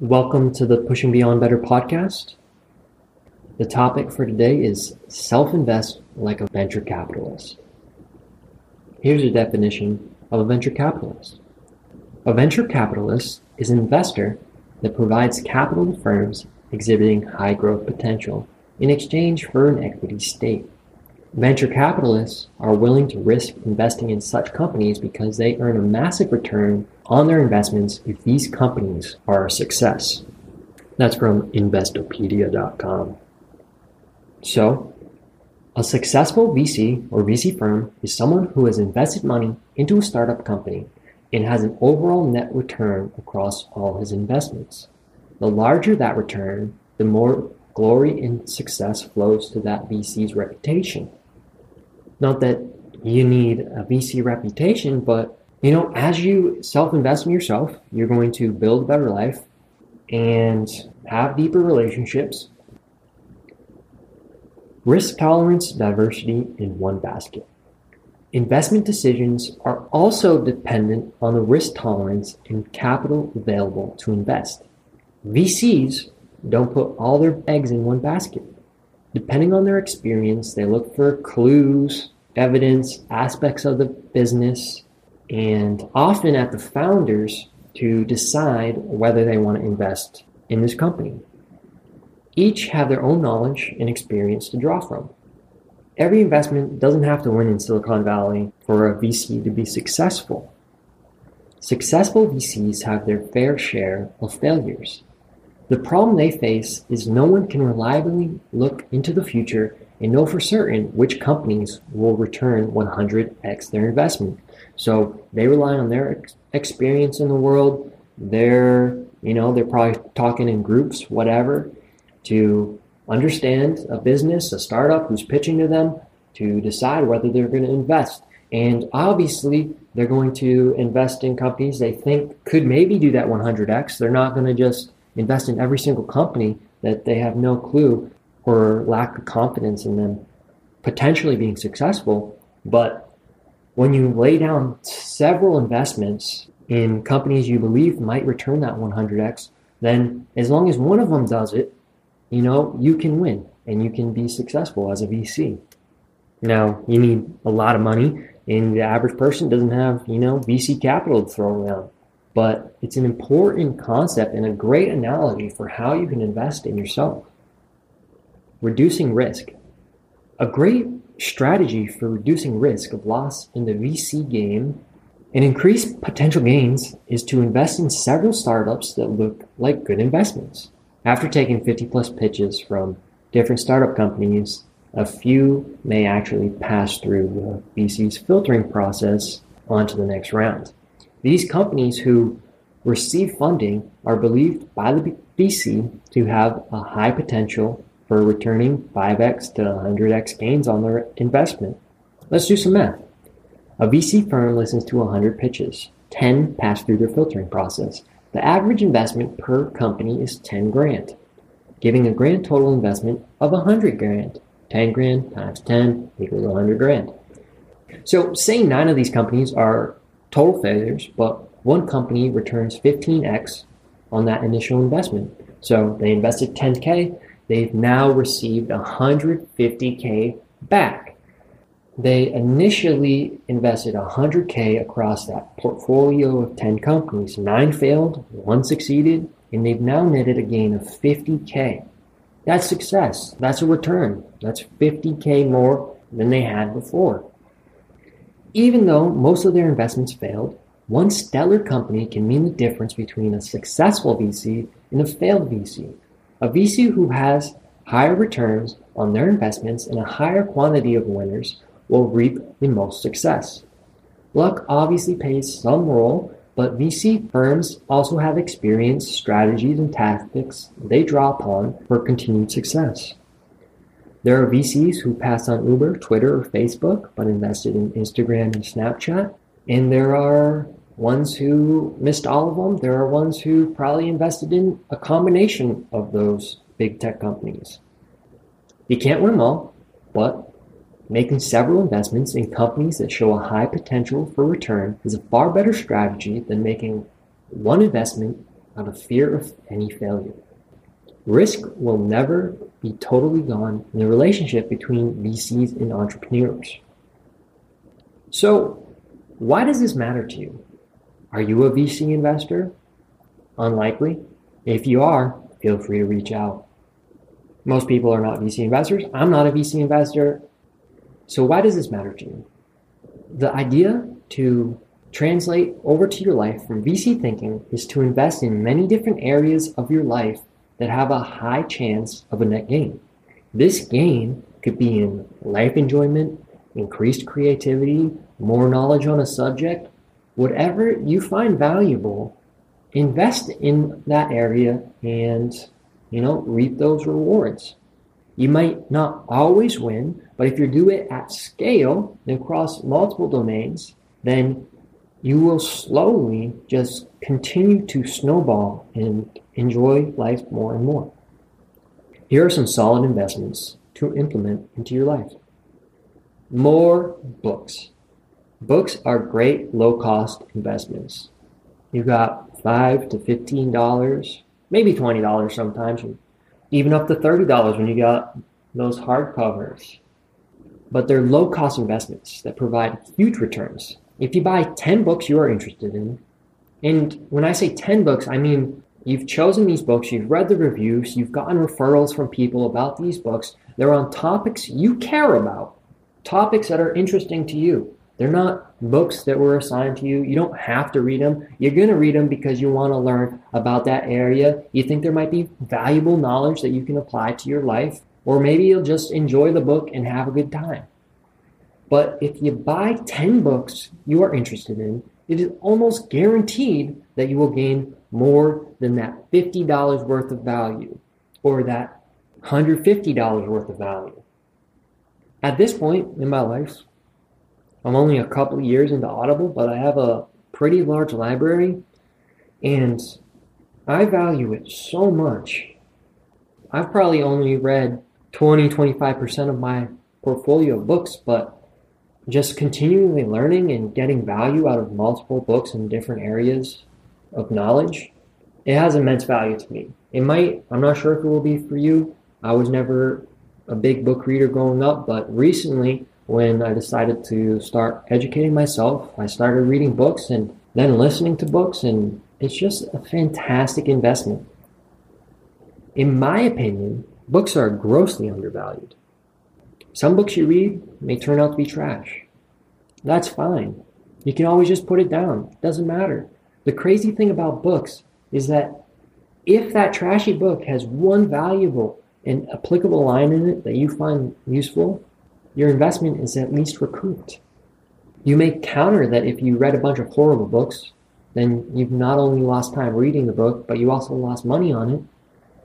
Welcome to the Pushing Beyond Better podcast. The topic for today is self invest like a venture capitalist. Here's a definition of a venture capitalist a venture capitalist is an investor that provides capital to firms exhibiting high growth potential in exchange for an equity stake. Venture capitalists are willing to risk investing in such companies because they earn a massive return on their investments if these companies are a success. That's from Investopedia.com. So, a successful VC or VC firm is someone who has invested money into a startup company and has an overall net return across all his investments. The larger that return, the more glory and success flows to that VC's reputation. Not that you need a VC reputation, but you know, as you self invest in yourself, you're going to build a better life and have deeper relationships. Risk tolerance, diversity in one basket. Investment decisions are also dependent on the risk tolerance and capital available to invest. VCs don't put all their eggs in one basket. Depending on their experience, they look for clues, evidence, aspects of the business, and often at the founders to decide whether they want to invest in this company. Each have their own knowledge and experience to draw from. Every investment doesn't have to win in Silicon Valley for a VC to be successful. Successful VCs have their fair share of failures. The problem they face is no one can reliably look into the future and know for certain which companies will return 100x their investment. So they rely on their ex- experience in the world. They're, you know, they're probably talking in groups, whatever, to understand a business, a startup who's pitching to them to decide whether they're going to invest. And obviously, they're going to invest in companies they think could maybe do that 100x. They're not going to just invest in every single company that they have no clue or lack of confidence in them potentially being successful. But when you lay down several investments in companies you believe might return that 100x, then as long as one of them does it, you know, you can win and you can be successful as a VC. Now, you need a lot of money, and the average person doesn't have, you know, VC capital to throw around but it's an important concept and a great analogy for how you can invest in yourself. Reducing risk. A great strategy for reducing risk of loss in the VC game and increase potential gains is to invest in several startups that look like good investments. After taking 50 plus pitches from different startup companies, a few may actually pass through uh, the VC's filtering process onto the next round. These companies who receive funding are believed by the VC to have a high potential for returning 5x to 100x gains on their investment. Let's do some math. A VC firm listens to 100 pitches. 10 pass through their filtering process. The average investment per company is 10 grand, giving a grand total investment of 100 grand. 10 grand times 10 equals 100 grand. So, say nine of these companies are total failures, but one company returns 15x on that initial investment. So they invested 10K, they've now received 150K back. They initially invested 100K across that portfolio of 10 companies. Nine failed, one succeeded, and they've now netted a gain of 50K. That's success. That's a return. That's 50K more than they had before. Even though most of their investments failed, one stellar company can mean the difference between a successful VC and a failed VC. A VC who has higher returns on their investments and a higher quantity of winners will reap the most success. Luck obviously plays some role, but VC firms also have experience, strategies, and tactics they draw upon for continued success. There are VCs who passed on Uber, Twitter, or Facebook, but invested in Instagram and Snapchat. And there are ones who missed all of them. There are ones who probably invested in a combination of those big tech companies. You can't win them all, but making several investments in companies that show a high potential for return is a far better strategy than making one investment out of fear of any failure. Risk will never be totally gone in the relationship between VCs and entrepreneurs. So, why does this matter to you? Are you a VC investor? Unlikely. If you are, feel free to reach out. Most people are not VC investors. I'm not a VC investor. So, why does this matter to you? The idea to translate over to your life from VC thinking is to invest in many different areas of your life that have a high chance of a net gain. This gain could be in life enjoyment, increased creativity, more knowledge on a subject, whatever you find valuable, invest in that area and you know reap those rewards. You might not always win, but if you do it at scale and across multiple domains, then you will slowly just continue to snowball and enjoy life more and more. Here are some solid investments to implement into your life. More books. Books are great low cost investments. You've got five to fifteen dollars, maybe twenty dollars sometimes, even up to thirty dollars when you got those hardcovers. But they're low cost investments that provide huge returns if you buy 10 books you are interested in, and when I say 10 books, I mean you've chosen these books, you've read the reviews, you've gotten referrals from people about these books. They're on topics you care about, topics that are interesting to you. They're not books that were assigned to you. You don't have to read them. You're going to read them because you want to learn about that area. You think there might be valuable knowledge that you can apply to your life, or maybe you'll just enjoy the book and have a good time. But if you buy 10 books you are interested in, it is almost guaranteed that you will gain more than that $50 worth of value or that $150 worth of value. At this point in my life, I'm only a couple years into Audible, but I have a pretty large library and I value it so much. I've probably only read 20, 25% of my portfolio of books, but just continually learning and getting value out of multiple books in different areas of knowledge, it has immense value to me. It might, I'm not sure if it will be for you. I was never a big book reader growing up, but recently, when I decided to start educating myself, I started reading books and then listening to books, and it's just a fantastic investment. In my opinion, books are grossly undervalued. Some books you read may turn out to be trash. That's fine. You can always just put it down. It doesn't matter. The crazy thing about books is that if that trashy book has one valuable and applicable line in it that you find useful, your investment is at least recouped. You may counter that if you read a bunch of horrible books, then you've not only lost time reading the book, but you also lost money on it.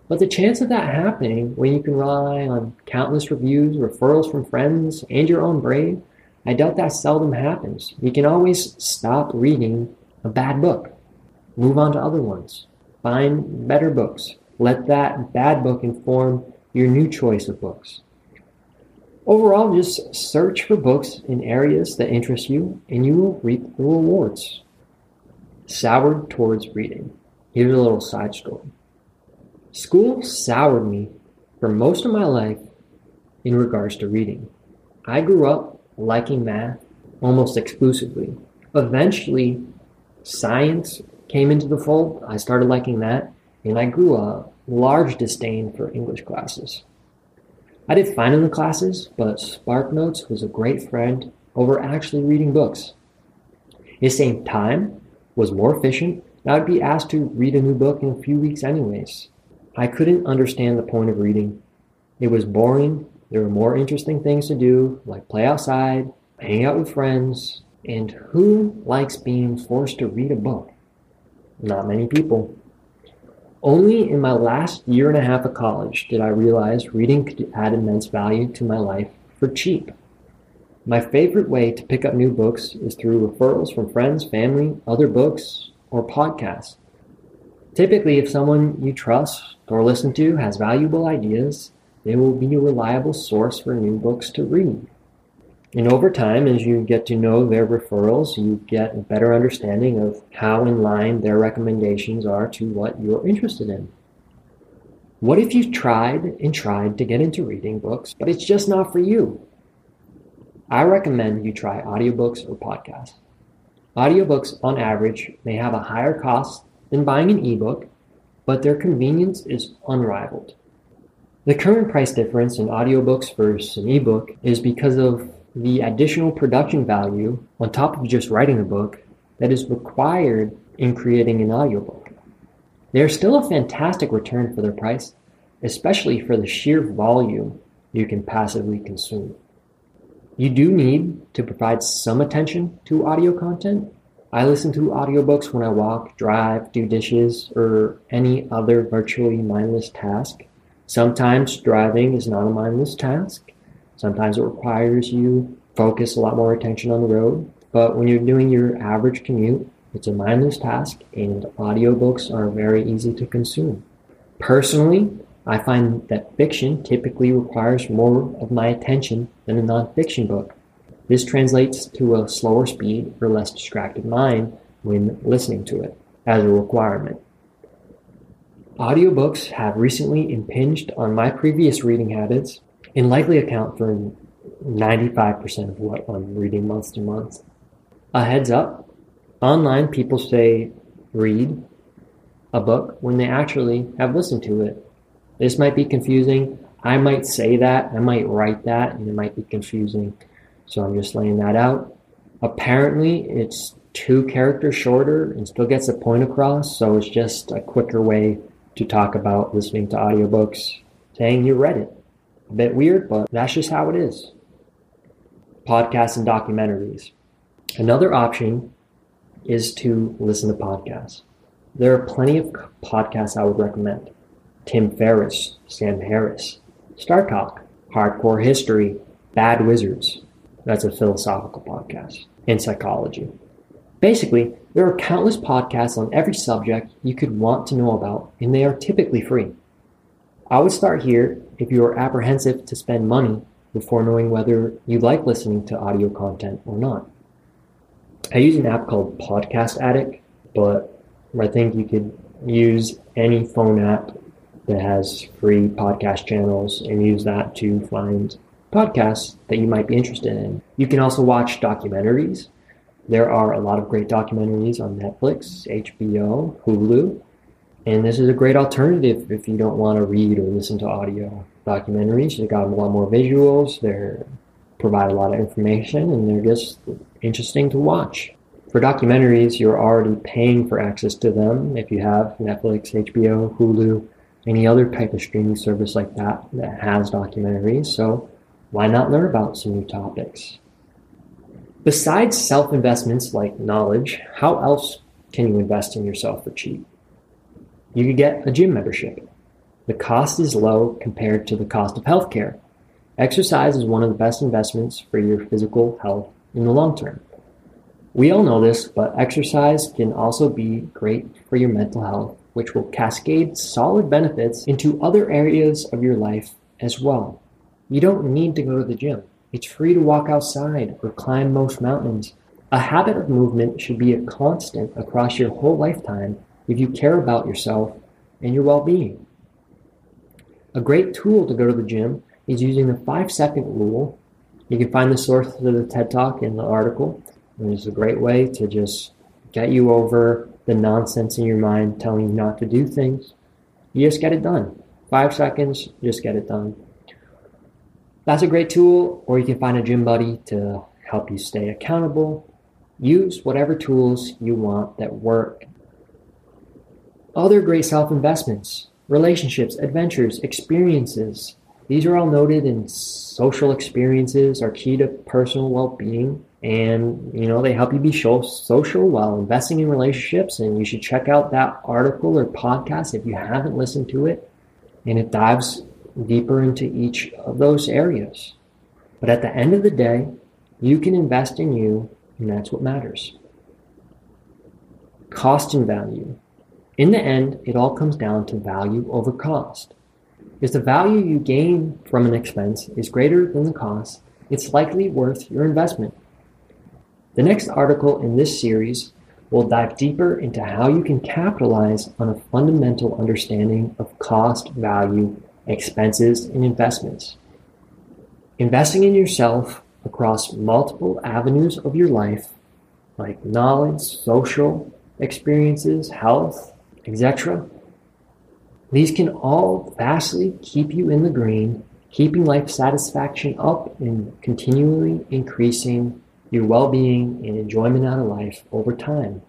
But the chance of that happening when you can rely on countless reviews, referrals from friends, and your own brain, I doubt that seldom happens. You can always stop reading a bad book, move on to other ones, find better books. Let that bad book inform your new choice of books. Overall, just search for books in areas that interest you and you will reap the rewards. Soured towards reading. Here's a little side story. School soured me for most of my life in regards to reading. I grew up liking math almost exclusively. Eventually, science came into the fold. I started liking that, and I grew a large disdain for English classes. I did fine in the classes, but SparkNotes was a great friend over actually reading books. It saved time, was more efficient, and I would be asked to read a new book in a few weeks anyways. I couldn't understand the point of reading. It was boring. There were more interesting things to do, like play outside, hang out with friends, and who likes being forced to read a book? Not many people. Only in my last year and a half of college did I realize reading could add immense value to my life for cheap. My favorite way to pick up new books is through referrals from friends, family, other books, or podcasts. Typically, if someone you trust or listen to has valuable ideas, they will be a reliable source for new books to read. And over time, as you get to know their referrals, you get a better understanding of how in line their recommendations are to what you're interested in. What if you tried and tried to get into reading books, but it's just not for you? I recommend you try audiobooks or podcasts. Audiobooks, on average, may have a higher cost than buying an ebook, but their convenience is unrivaled. The current price difference in audiobooks versus an ebook is because of the additional production value on top of just writing a book that is required in creating an audiobook. They are still a fantastic return for their price, especially for the sheer volume you can passively consume. You do need to provide some attention to audio content. I listen to audiobooks when I walk, drive, do dishes, or any other virtually mindless task. Sometimes driving is not a mindless task. Sometimes it requires you focus a lot more attention on the road. But when you're doing your average commute, it's a mindless task and audiobooks are very easy to consume. Personally, I find that fiction typically requires more of my attention than a nonfiction book. This translates to a slower speed or less distracted mind when listening to it as a requirement. Audiobooks have recently impinged on my previous reading habits and likely account for 95% of what I'm reading month to month. A heads up online, people say read a book when they actually have listened to it. This might be confusing. I might say that, I might write that, and it might be confusing. So I'm just laying that out. Apparently, it's two characters shorter and still gets a point across, so it's just a quicker way to talk about listening to audiobooks, saying you read it. A bit weird, but that's just how it is. Podcasts and documentaries. Another option is to listen to podcasts. There are plenty of podcasts I would recommend. Tim Ferriss, Sam Harris, Star Talk, Hardcore History, Bad Wizards. That's a philosophical podcast in psychology. Basically, there are countless podcasts on every subject you could want to know about, and they are typically free. I would start here if you are apprehensive to spend money before knowing whether you like listening to audio content or not. I use an app called Podcast Addict, but I think you could use any phone app that has free podcast channels and use that to find podcasts that you might be interested in. You can also watch documentaries. There are a lot of great documentaries on Netflix, HBO, Hulu, and this is a great alternative if you don't want to read or listen to audio documentaries. They've got a lot more visuals, they provide a lot of information, and they're just interesting to watch. For documentaries, you're already paying for access to them if you have Netflix, HBO, Hulu, any other type of streaming service like that that has documentaries. So why not learn about some new topics? Besides self investments like knowledge, how else can you invest in yourself for cheap? You could get a gym membership. The cost is low compared to the cost of healthcare. Exercise is one of the best investments for your physical health in the long term. We all know this, but exercise can also be great for your mental health, which will cascade solid benefits into other areas of your life as well. You don't need to go to the gym. It's free to walk outside or climb most mountains. A habit of movement should be a constant across your whole lifetime if you care about yourself and your well being. A great tool to go to the gym is using the five second rule. You can find the source of the TED Talk in the article. And it's a great way to just get you over the nonsense in your mind telling you not to do things. You just get it done. Five seconds, just get it done. That's a great tool, or you can find a gym buddy to help you stay accountable. Use whatever tools you want that work other great self-investments, relationships, adventures, experiences. These are all noted in social experiences are key to personal well-being and you know they help you be social while investing in relationships and you should check out that article or podcast if you haven't listened to it and it dives deeper into each of those areas but at the end of the day you can invest in you and that's what matters cost and value in the end, it all comes down to value over cost. If the value you gain from an expense is greater than the cost, it's likely worth your investment. The next article in this series will dive deeper into how you can capitalize on a fundamental understanding of cost, value, expenses, and investments. Investing in yourself across multiple avenues of your life, like knowledge, social experiences, health, etc., these can all vastly keep you in the green, keeping life satisfaction up and continually increasing your well being and enjoyment out of life over time.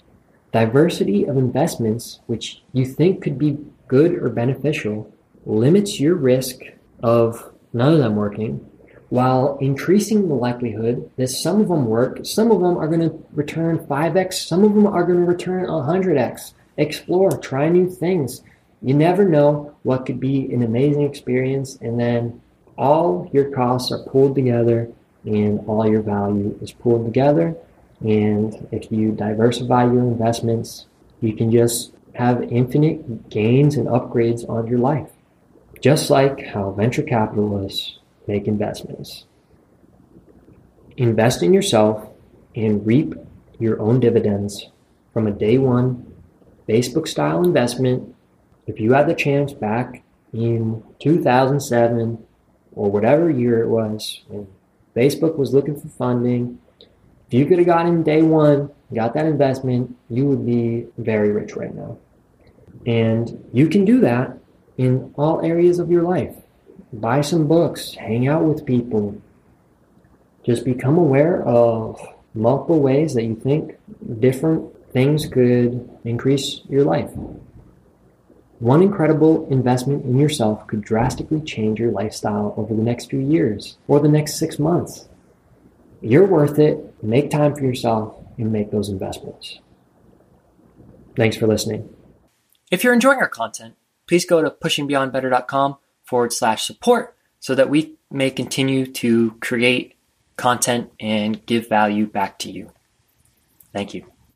Diversity of investments, which you think could be good or beneficial, limits your risk of none of them working while increasing the likelihood that some of them work, some of them are going to return 5x, some of them are going to return 100x. Explore, try new things. You never know what could be an amazing experience, and then all your costs are pulled together and all your value is pulled together. And if you diversify your investments, you can just have infinite gains and upgrades on your life. Just like how venture capitalists make investments. Invest in yourself and reap your own dividends from a day one Facebook style investment. If you had the chance back in 2007 or whatever year it was, when Facebook was looking for funding, if you could have gotten day one, got that investment, you would be very rich right now. And you can do that in all areas of your life buy some books, hang out with people. Just become aware of multiple ways that you think different things could increase your life. One incredible investment in yourself could drastically change your lifestyle over the next few years or the next six months. You're worth it. Make time for yourself and make those investments. Thanks for listening. If you're enjoying our content, please go to pushingbeyondbetter.com forward slash support so that we may continue to create content and give value back to you. Thank you.